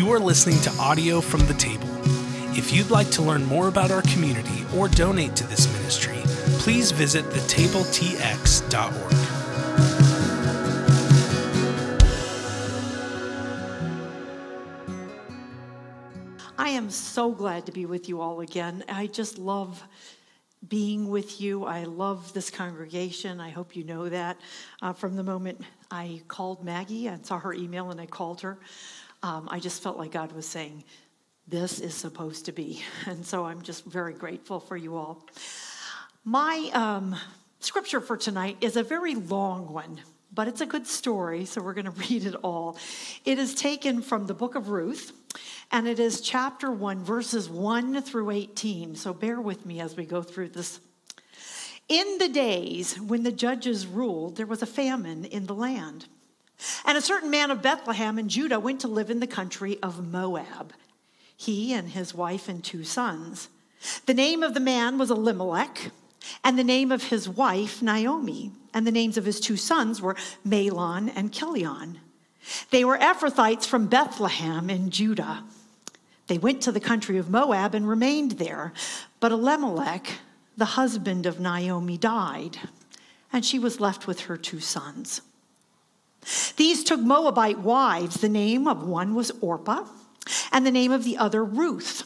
You are listening to audio from the table. If you'd like to learn more about our community or donate to this ministry, please visit thetabletx.org. I am so glad to be with you all again. I just love being with you. I love this congregation. I hope you know that. Uh, from the moment I called Maggie and saw her email and I called her, um, I just felt like God was saying, This is supposed to be. And so I'm just very grateful for you all. My um, scripture for tonight is a very long one, but it's a good story, so we're going to read it all. It is taken from the book of Ruth, and it is chapter 1, verses 1 through 18. So bear with me as we go through this. In the days when the judges ruled, there was a famine in the land. And a certain man of Bethlehem in Judah went to live in the country of Moab, he and his wife and two sons. The name of the man was Elimelech, and the name of his wife Naomi, and the names of his two sons were Mahlon and Chilion. They were Ephrathites from Bethlehem in Judah. They went to the country of Moab and remained there. But Elimelech, the husband of Naomi, died, and she was left with her two sons. These took Moabite wives. The name of one was Orpah, and the name of the other Ruth.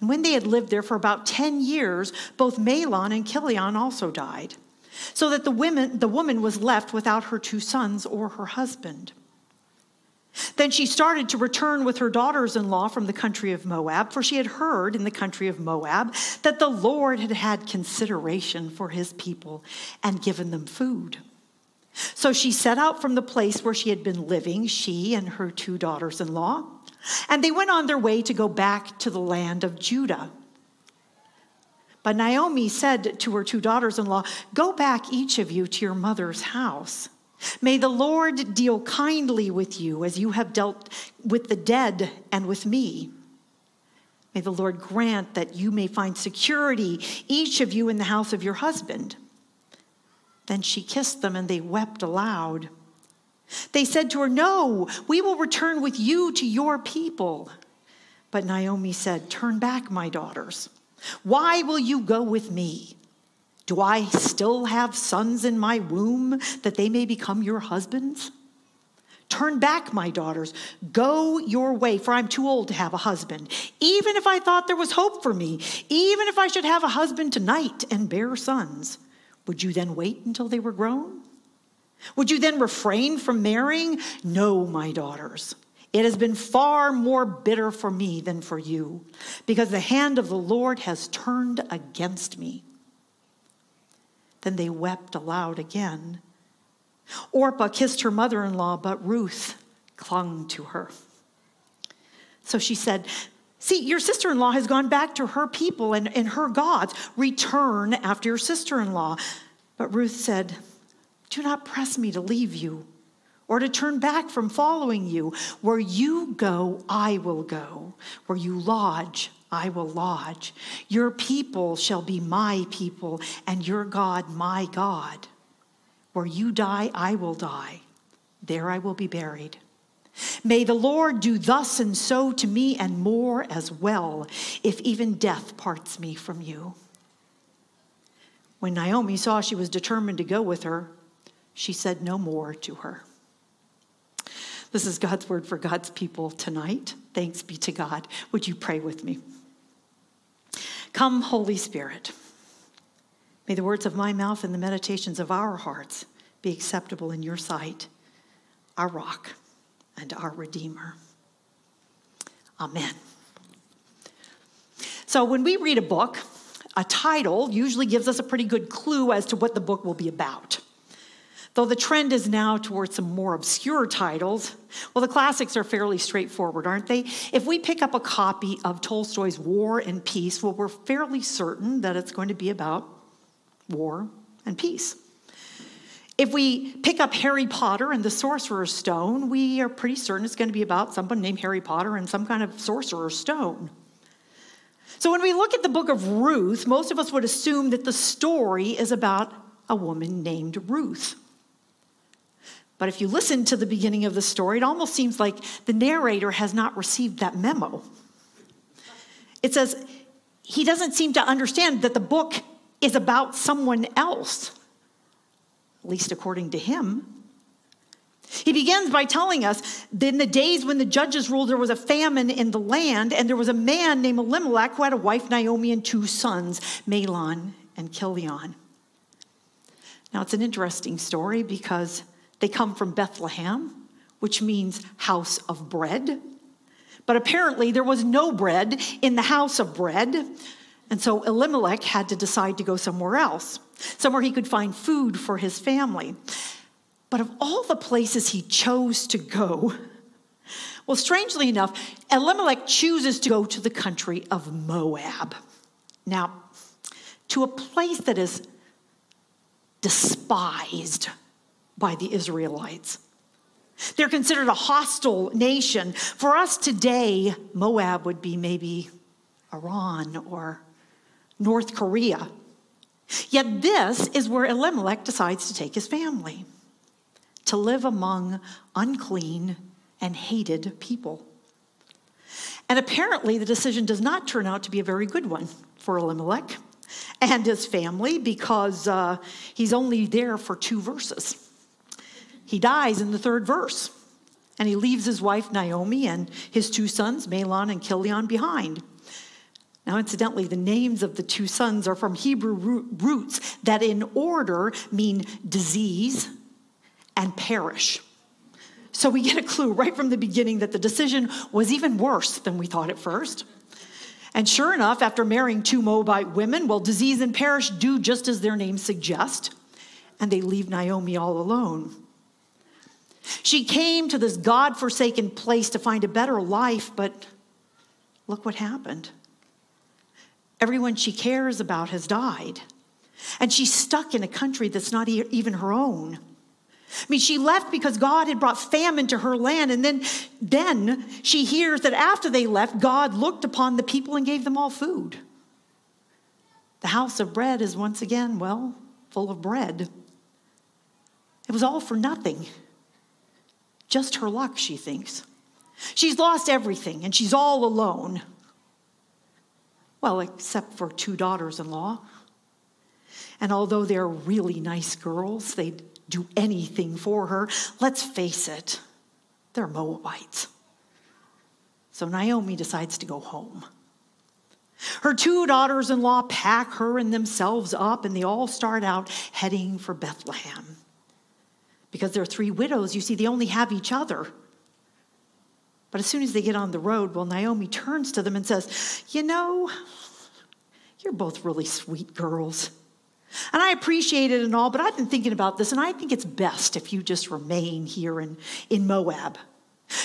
And when they had lived there for about 10 years, both Mahlon and Chilion also died, so that the, women, the woman was left without her two sons or her husband. Then she started to return with her daughters in law from the country of Moab, for she had heard in the country of Moab that the Lord had had consideration for his people and given them food. So she set out from the place where she had been living, she and her two daughters in law, and they went on their way to go back to the land of Judah. But Naomi said to her two daughters in law, Go back, each of you, to your mother's house. May the Lord deal kindly with you as you have dealt with the dead and with me. May the Lord grant that you may find security, each of you in the house of your husband. Then she kissed them and they wept aloud. They said to her, No, we will return with you to your people. But Naomi said, Turn back, my daughters. Why will you go with me? Do I still have sons in my womb that they may become your husbands? Turn back, my daughters. Go your way, for I'm too old to have a husband. Even if I thought there was hope for me, even if I should have a husband tonight and bear sons, would you then wait until they were grown? Would you then refrain from marrying? No, my daughters. It has been far more bitter for me than for you, because the hand of the Lord has turned against me. Then they wept aloud again. Orpah kissed her mother in law, but Ruth clung to her. So she said, See, your sister in law has gone back to her people and, and her gods. Return after your sister in law. But Ruth said, Do not press me to leave you or to turn back from following you. Where you go, I will go. Where you lodge, I will lodge. Your people shall be my people, and your God my God. Where you die, I will die. There I will be buried. May the Lord do thus and so to me and more as well, if even death parts me from you. When Naomi saw she was determined to go with her, she said no more to her. This is God's word for God's people tonight. Thanks be to God. Would you pray with me? Come, Holy Spirit. May the words of my mouth and the meditations of our hearts be acceptable in your sight, our rock and our Redeemer. Amen. So, when we read a book, a title usually gives us a pretty good clue as to what the book will be about. Though the trend is now towards some more obscure titles, well, the classics are fairly straightforward, aren't they? If we pick up a copy of Tolstoy's War and Peace, well, we're fairly certain that it's going to be about war and peace. If we pick up Harry Potter and the Sorcerer's Stone, we are pretty certain it's going to be about someone named Harry Potter and some kind of sorcerer's stone. So when we look at the book of Ruth, most of us would assume that the story is about a woman named Ruth. But if you listen to the beginning of the story, it almost seems like the narrator has not received that memo. It says he doesn't seem to understand that the book is about someone else, at least according to him. He begins by telling us that in the days when the judges ruled, there was a famine in the land, and there was a man named Elimelech who had a wife, Naomi, and two sons, Mahlon and Chilion. Now, it's an interesting story because they come from Bethlehem, which means house of bread. But apparently, there was no bread in the house of bread. And so Elimelech had to decide to go somewhere else, somewhere he could find food for his family. But of all the places he chose to go, well, strangely enough, Elimelech chooses to go to the country of Moab. Now, to a place that is despised by the Israelites. They're considered a hostile nation. For us today, Moab would be maybe Iran or North Korea. Yet this is where Elimelech decides to take his family to live among unclean and hated people. And apparently, the decision does not turn out to be a very good one for Elimelech and his family because uh, he's only there for two verses. He dies in the third verse, and he leaves his wife Naomi and his two sons, Mahlon and Chilion, behind. Now, incidentally, the names of the two sons are from Hebrew roots that, in order, mean disease and perish. So we get a clue right from the beginning that the decision was even worse than we thought at first. And sure enough, after marrying two Moabite women, well, disease and perish do just as their names suggest, and they leave Naomi all alone. She came to this God forsaken place to find a better life, but look what happened. Everyone she cares about has died, and she's stuck in a country that's not even her own. I mean, she left because God had brought famine to her land, and then, then she hears that after they left, God looked upon the people and gave them all food. The house of bread is once again, well, full of bread. It was all for nothing. Just her luck, she thinks. She's lost everything and she's all alone. Well, except for two daughters in law. And although they're really nice girls, they'd do anything for her. Let's face it, they're Moabites. So Naomi decides to go home. Her two daughters in law pack her and themselves up, and they all start out heading for Bethlehem. Because they're three widows, you see, they only have each other. But as soon as they get on the road, well, Naomi turns to them and says, You know, you're both really sweet girls. And I appreciate it and all, but I've been thinking about this, and I think it's best if you just remain here in, in Moab.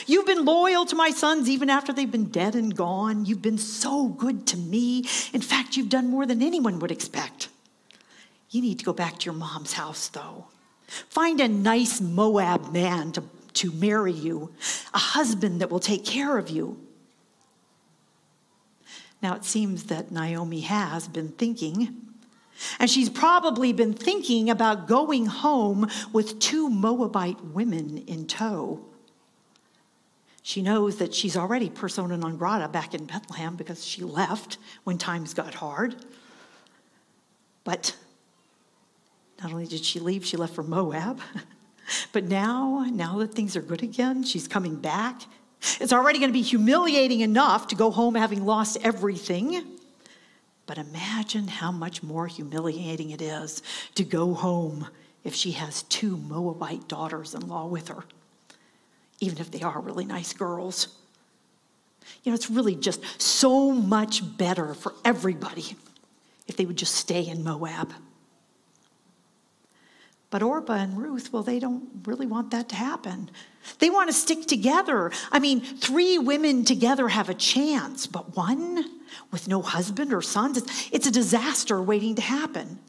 You've been loyal to my sons even after they've been dead and gone. You've been so good to me. In fact, you've done more than anyone would expect. You need to go back to your mom's house, though. Find a nice Moab man to, to marry you, a husband that will take care of you. Now, it seems that Naomi has been thinking and she's probably been thinking about going home with two Moabite women in tow. She knows that she's already persona non grata back in Bethlehem because she left when times got hard. But not only did she leave, she left for Moab. but now, now that things are good again, she's coming back. It's already going to be humiliating enough to go home having lost everything. But imagine how much more humiliating it is to go home if she has two Moabite daughters in law with her, even if they are really nice girls. You know, it's really just so much better for everybody if they would just stay in Moab. But Orpah and Ruth, well, they don't really want that to happen. They want to stick together. I mean, three women together have a chance, but one with no husband or sons, it's, a disaster waiting to happen.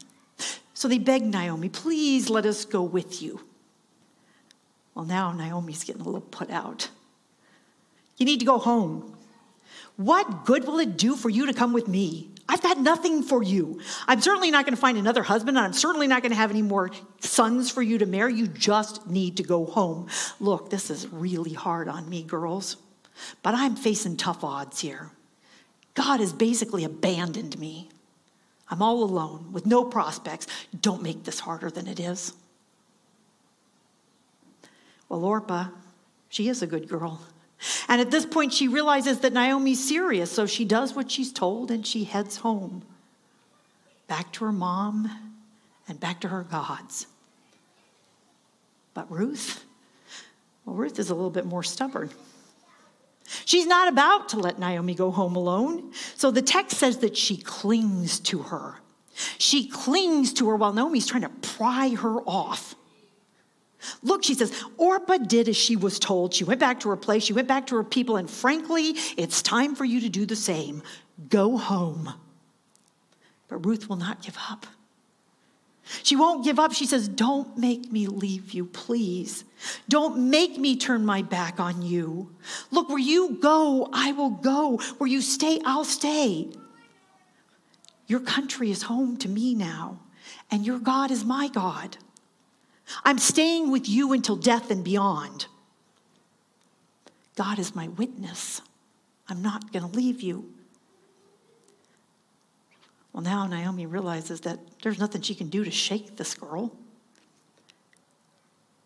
So they beg Naomi, please let us go with you. Well, now Naomi's getting a little put out. You need to go home. What good will it do for you to come with me? I've got nothing for you. I'm certainly not going to find another husband, and I'm certainly not going to have any more sons for you to marry. You just need to go home. Look, this is really hard on me, girls, but I'm facing tough odds here. God has basically abandoned me. I'm all alone with no prospects. Don't make this harder than it is. Well, Orpah, she is a good girl. And at this point, she realizes that Naomi's serious, so she does what she's told and she heads home, back to her mom and back to her gods. But Ruth, well, Ruth is a little bit more stubborn. She's not about to let Naomi go home alone. So the text says that she clings to her. She clings to her while Naomi's trying to pry her off. Look, she says, Orpah did as she was told. She went back to her place, she went back to her people, and frankly, it's time for you to do the same. Go home. But Ruth will not give up. She won't give up. She says, Don't make me leave you, please. Don't make me turn my back on you. Look, where you go, I will go. Where you stay, I'll stay. Your country is home to me now, and your God is my God. I'm staying with you until death and beyond. God is my witness. I'm not going to leave you. Well, now Naomi realizes that there's nothing she can do to shake this girl.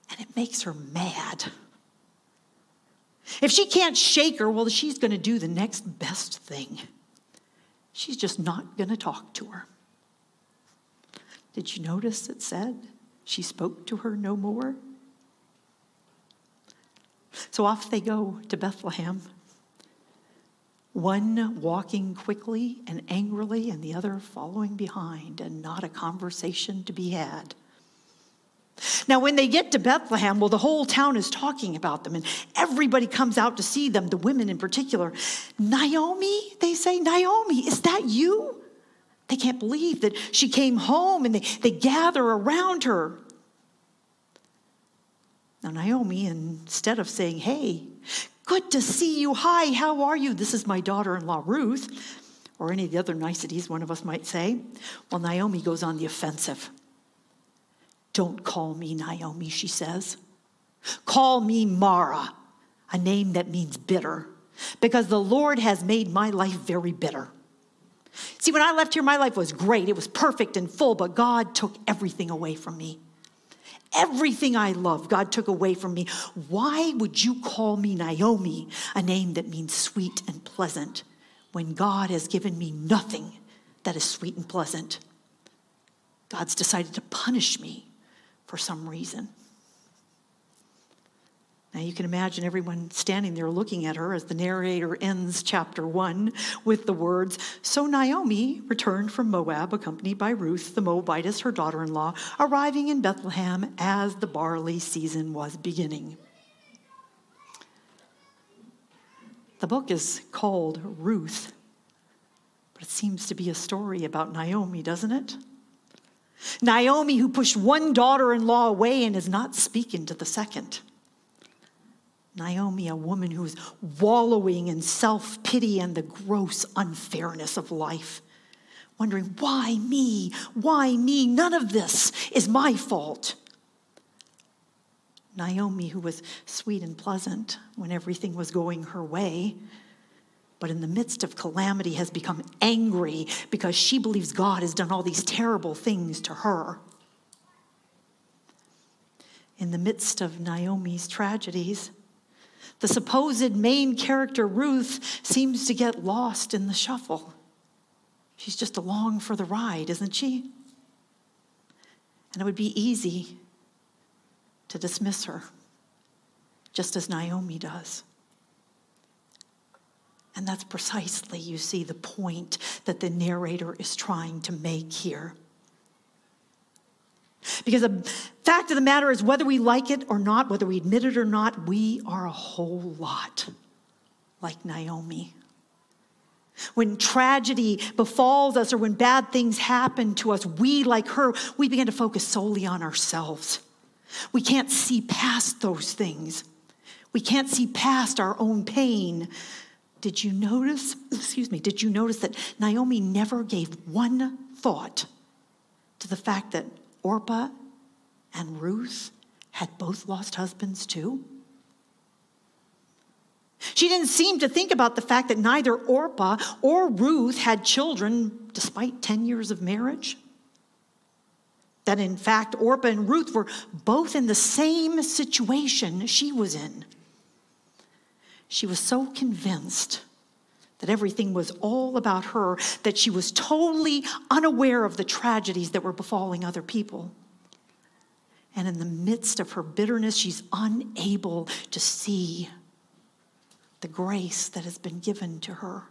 And it makes her mad. If she can't shake her, well, she's going to do the next best thing. She's just not going to talk to her. Did you notice it said she spoke to her no more. So off they go to Bethlehem. One walking quickly and angrily, and the other following behind, and not a conversation to be had. Now, when they get to Bethlehem, well, the whole town is talking about them, and everybody comes out to see them, the women in particular. Naomi, they say, Naomi, is that you? They can't believe that she came home and they, they gather around her. Now, Naomi, instead of saying, Hey, good to see you, hi, how are you? This is my daughter in law, Ruth, or any of the other niceties one of us might say, well, Naomi goes on the offensive. Don't call me Naomi, she says. Call me Mara, a name that means bitter, because the Lord has made my life very bitter. See, when I left here, my life was great. It was perfect and full, but God took everything away from me. Everything I love, God took away from me. Why would you call me Naomi, a name that means sweet and pleasant, when God has given me nothing that is sweet and pleasant? God's decided to punish me for some reason. Now you can imagine everyone standing there looking at her as the narrator ends chapter one with the words So Naomi returned from Moab, accompanied by Ruth, the Moabitess, her daughter in law, arriving in Bethlehem as the barley season was beginning. The book is called Ruth, but it seems to be a story about Naomi, doesn't it? Naomi, who pushed one daughter in law away and is not speaking to the second. Naomi, a woman who's wallowing in self pity and the gross unfairness of life, wondering, why me? Why me? None of this is my fault. Naomi, who was sweet and pleasant when everything was going her way, but in the midst of calamity has become angry because she believes God has done all these terrible things to her. In the midst of Naomi's tragedies, the supposed main character, Ruth, seems to get lost in the shuffle. She's just along for the ride, isn't she? And it would be easy to dismiss her, just as Naomi does. And that's precisely, you see, the point that the narrator is trying to make here. Because the fact of the matter is, whether we like it or not, whether we admit it or not, we are a whole lot like Naomi. When tragedy befalls us or when bad things happen to us, we, like her, we begin to focus solely on ourselves. We can't see past those things. We can't see past our own pain. did you notice, excuse me, did you notice that Naomi never gave one thought to the fact that Orpah and Ruth had both lost husbands too? She didn't seem to think about the fact that neither Orpah or Ruth had children despite 10 years of marriage. That in fact, Orpah and Ruth were both in the same situation she was in. She was so convinced that everything was all about her that she was totally unaware of the tragedies that were befalling other people. And in the midst of her bitterness, she's unable to see the grace that has been given to her.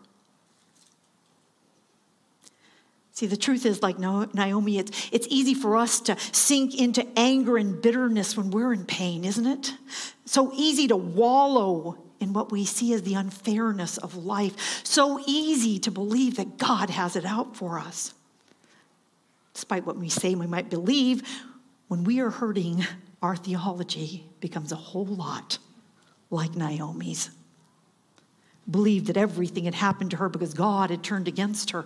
See, the truth is, like Naomi, it's, it's easy for us to sink into anger and bitterness when we're in pain, isn't it? So easy to wallow in what we see as the unfairness of life. So easy to believe that God has it out for us. Despite what we say we might believe, when we are hurting, our theology becomes a whole lot like Naomi's. Believed that everything had happened to her because God had turned against her.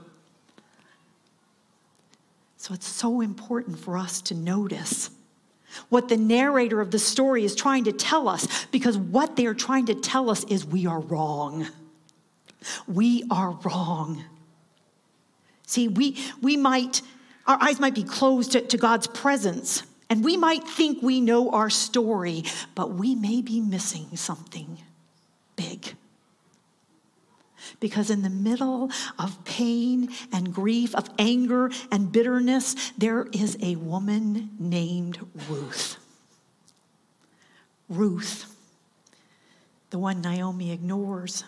So it's so important for us to notice what the narrator of the story is trying to tell us because what they are trying to tell us is we are wrong. We are wrong. See, we, we might, our eyes might be closed to, to God's presence, and we might think we know our story, but we may be missing something. Because in the middle of pain and grief, of anger and bitterness, there is a woman named Ruth. Ruth, the one Naomi ignores,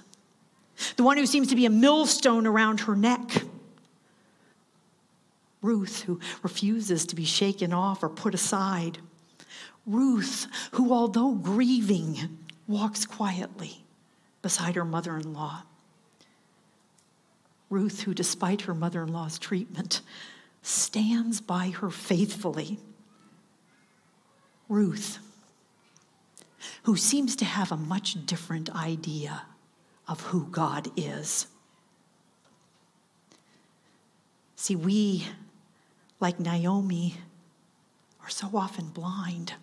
the one who seems to be a millstone around her neck. Ruth, who refuses to be shaken off or put aside. Ruth, who, although grieving, walks quietly beside her mother in law. Ruth, who, despite her mother in law's treatment, stands by her faithfully. Ruth, who seems to have a much different idea of who God is. See, we, like Naomi, are so often blind.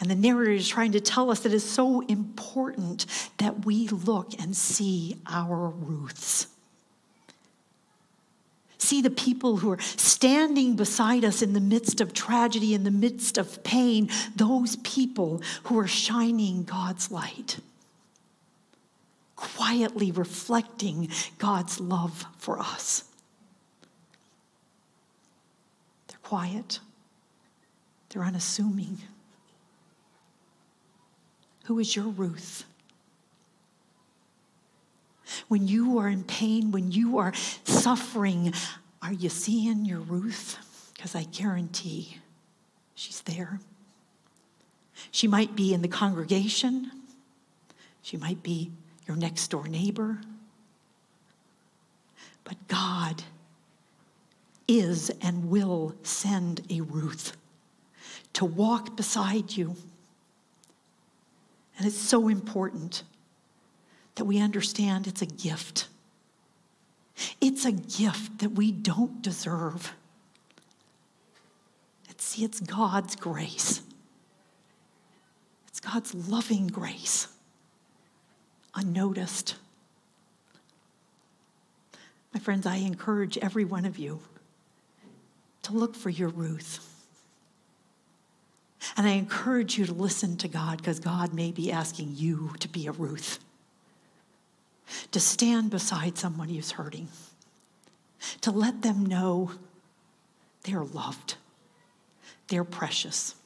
And the narrator is trying to tell us that it's so important that we look and see our Ruths. See the people who are standing beside us in the midst of tragedy, in the midst of pain, those people who are shining God's light, quietly reflecting God's love for us. They're quiet, they're unassuming. Who is your Ruth? When you are in pain, when you are suffering, are you seeing your Ruth? Because I guarantee she's there. She might be in the congregation, she might be your next door neighbor. But God is and will send a Ruth to walk beside you and it's so important that we understand it's a gift. It's a gift that we don't deserve. It's, see, it's God's grace. It's God's loving grace, unnoticed. My friends, I encourage every one of you to look for your Ruth. And I encourage you to listen to God because God may be asking you to be a Ruth, to stand beside someone who's hurting, to let them know they're loved, they're precious,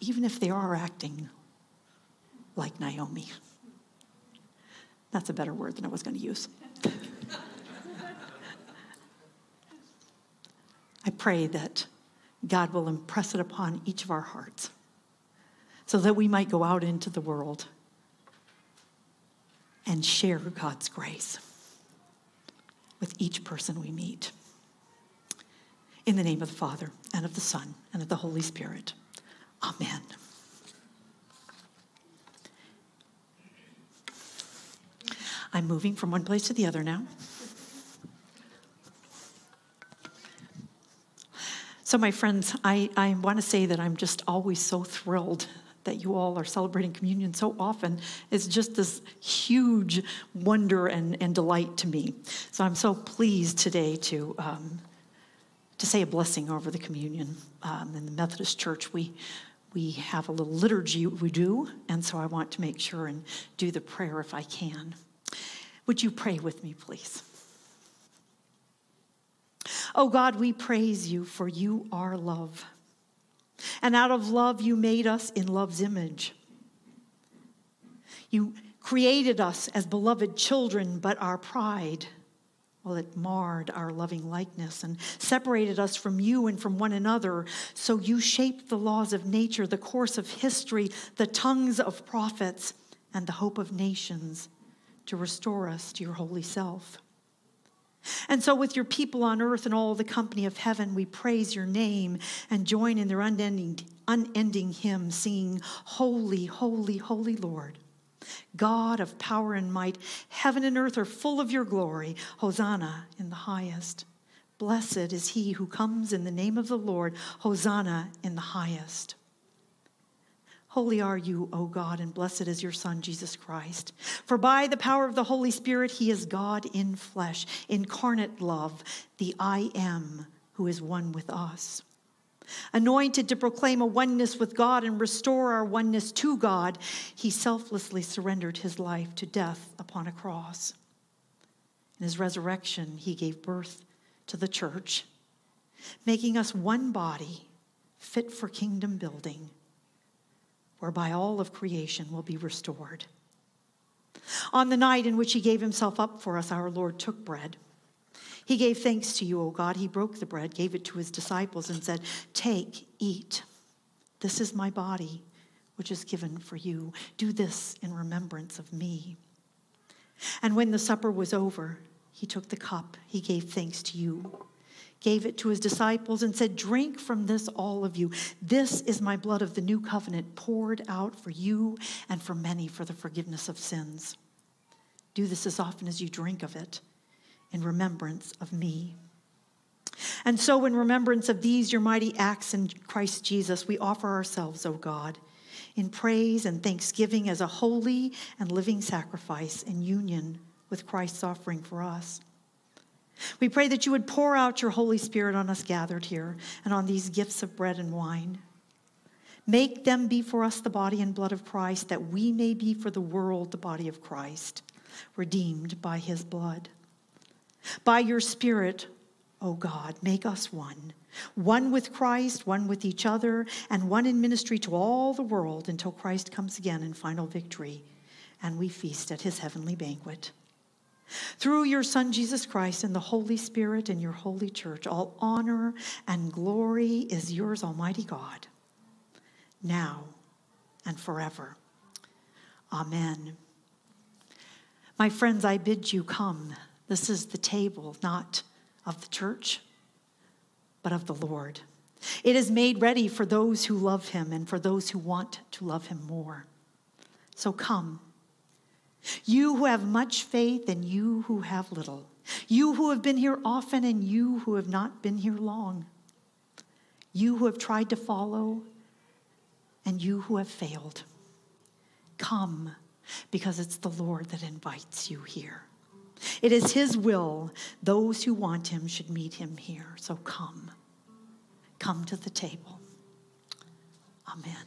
even if they are acting like Naomi. That's a better word than I was going to use. I pray that God will impress it upon each of our hearts so that we might go out into the world and share God's grace with each person we meet. In the name of the Father, and of the Son, and of the Holy Spirit. Amen. I'm moving from one place to the other now. So, my friends, I, I want to say that I'm just always so thrilled that you all are celebrating communion so often. It's just this huge wonder and, and delight to me. So, I'm so pleased today to, um, to say a blessing over the communion. Um, in the Methodist Church, we, we have a little liturgy we do, and so I want to make sure and do the prayer if I can. Would you pray with me, please? Oh God, we praise you for you are love. And out of love, you made us in love's image. You created us as beloved children, but our pride, well, it marred our loving likeness and separated us from you and from one another. So you shaped the laws of nature, the course of history, the tongues of prophets, and the hope of nations to restore us to your holy self. And so, with your people on earth and all the company of heaven, we praise your name and join in their unending, unending hymn, singing, Holy, holy, holy Lord. God of power and might, heaven and earth are full of your glory. Hosanna in the highest. Blessed is he who comes in the name of the Lord. Hosanna in the highest. Holy are you, O God, and blessed is your Son, Jesus Christ. For by the power of the Holy Spirit, he is God in flesh, incarnate love, the I am who is one with us. Anointed to proclaim a oneness with God and restore our oneness to God, he selflessly surrendered his life to death upon a cross. In his resurrection, he gave birth to the church, making us one body fit for kingdom building whereby all of creation will be restored. On the night in which he gave himself up for us, our Lord took bread. He gave thanks to you, O God. He broke the bread, gave it to his disciples, and said, Take, eat. This is my body, which is given for you. Do this in remembrance of me. And when the supper was over, he took the cup. He gave thanks to you gave it to his disciples and said, Drink from this, all of you. This is my blood of the new covenant poured out for you and for many for the forgiveness of sins. Do this as often as you drink of it in remembrance of me. And so, in remembrance of these, your mighty acts in Christ Jesus, we offer ourselves, O God, in praise and thanksgiving as a holy and living sacrifice in union with Christ's offering for us. We pray that you would pour out your Holy Spirit on us gathered here and on these gifts of bread and wine. Make them be for us the body and blood of Christ, that we may be for the world the body of Christ, redeemed by his blood. By your Spirit, O God, make us one, one with Christ, one with each other, and one in ministry to all the world until Christ comes again in final victory and we feast at his heavenly banquet. Through your Son, Jesus Christ, and the Holy Spirit and your holy church, all honor and glory is yours, Almighty God, now and forever. Amen. My friends, I bid you come. This is the table, not of the church, but of the Lord. It is made ready for those who love him and for those who want to love him more. So come you who have much faith and you who have little. You who have been here often and you who have not been here long. You who have tried to follow and you who have failed. Come, because it's the Lord that invites you here. It is His will those who want Him should meet Him here. So come. Come to the table. Amen.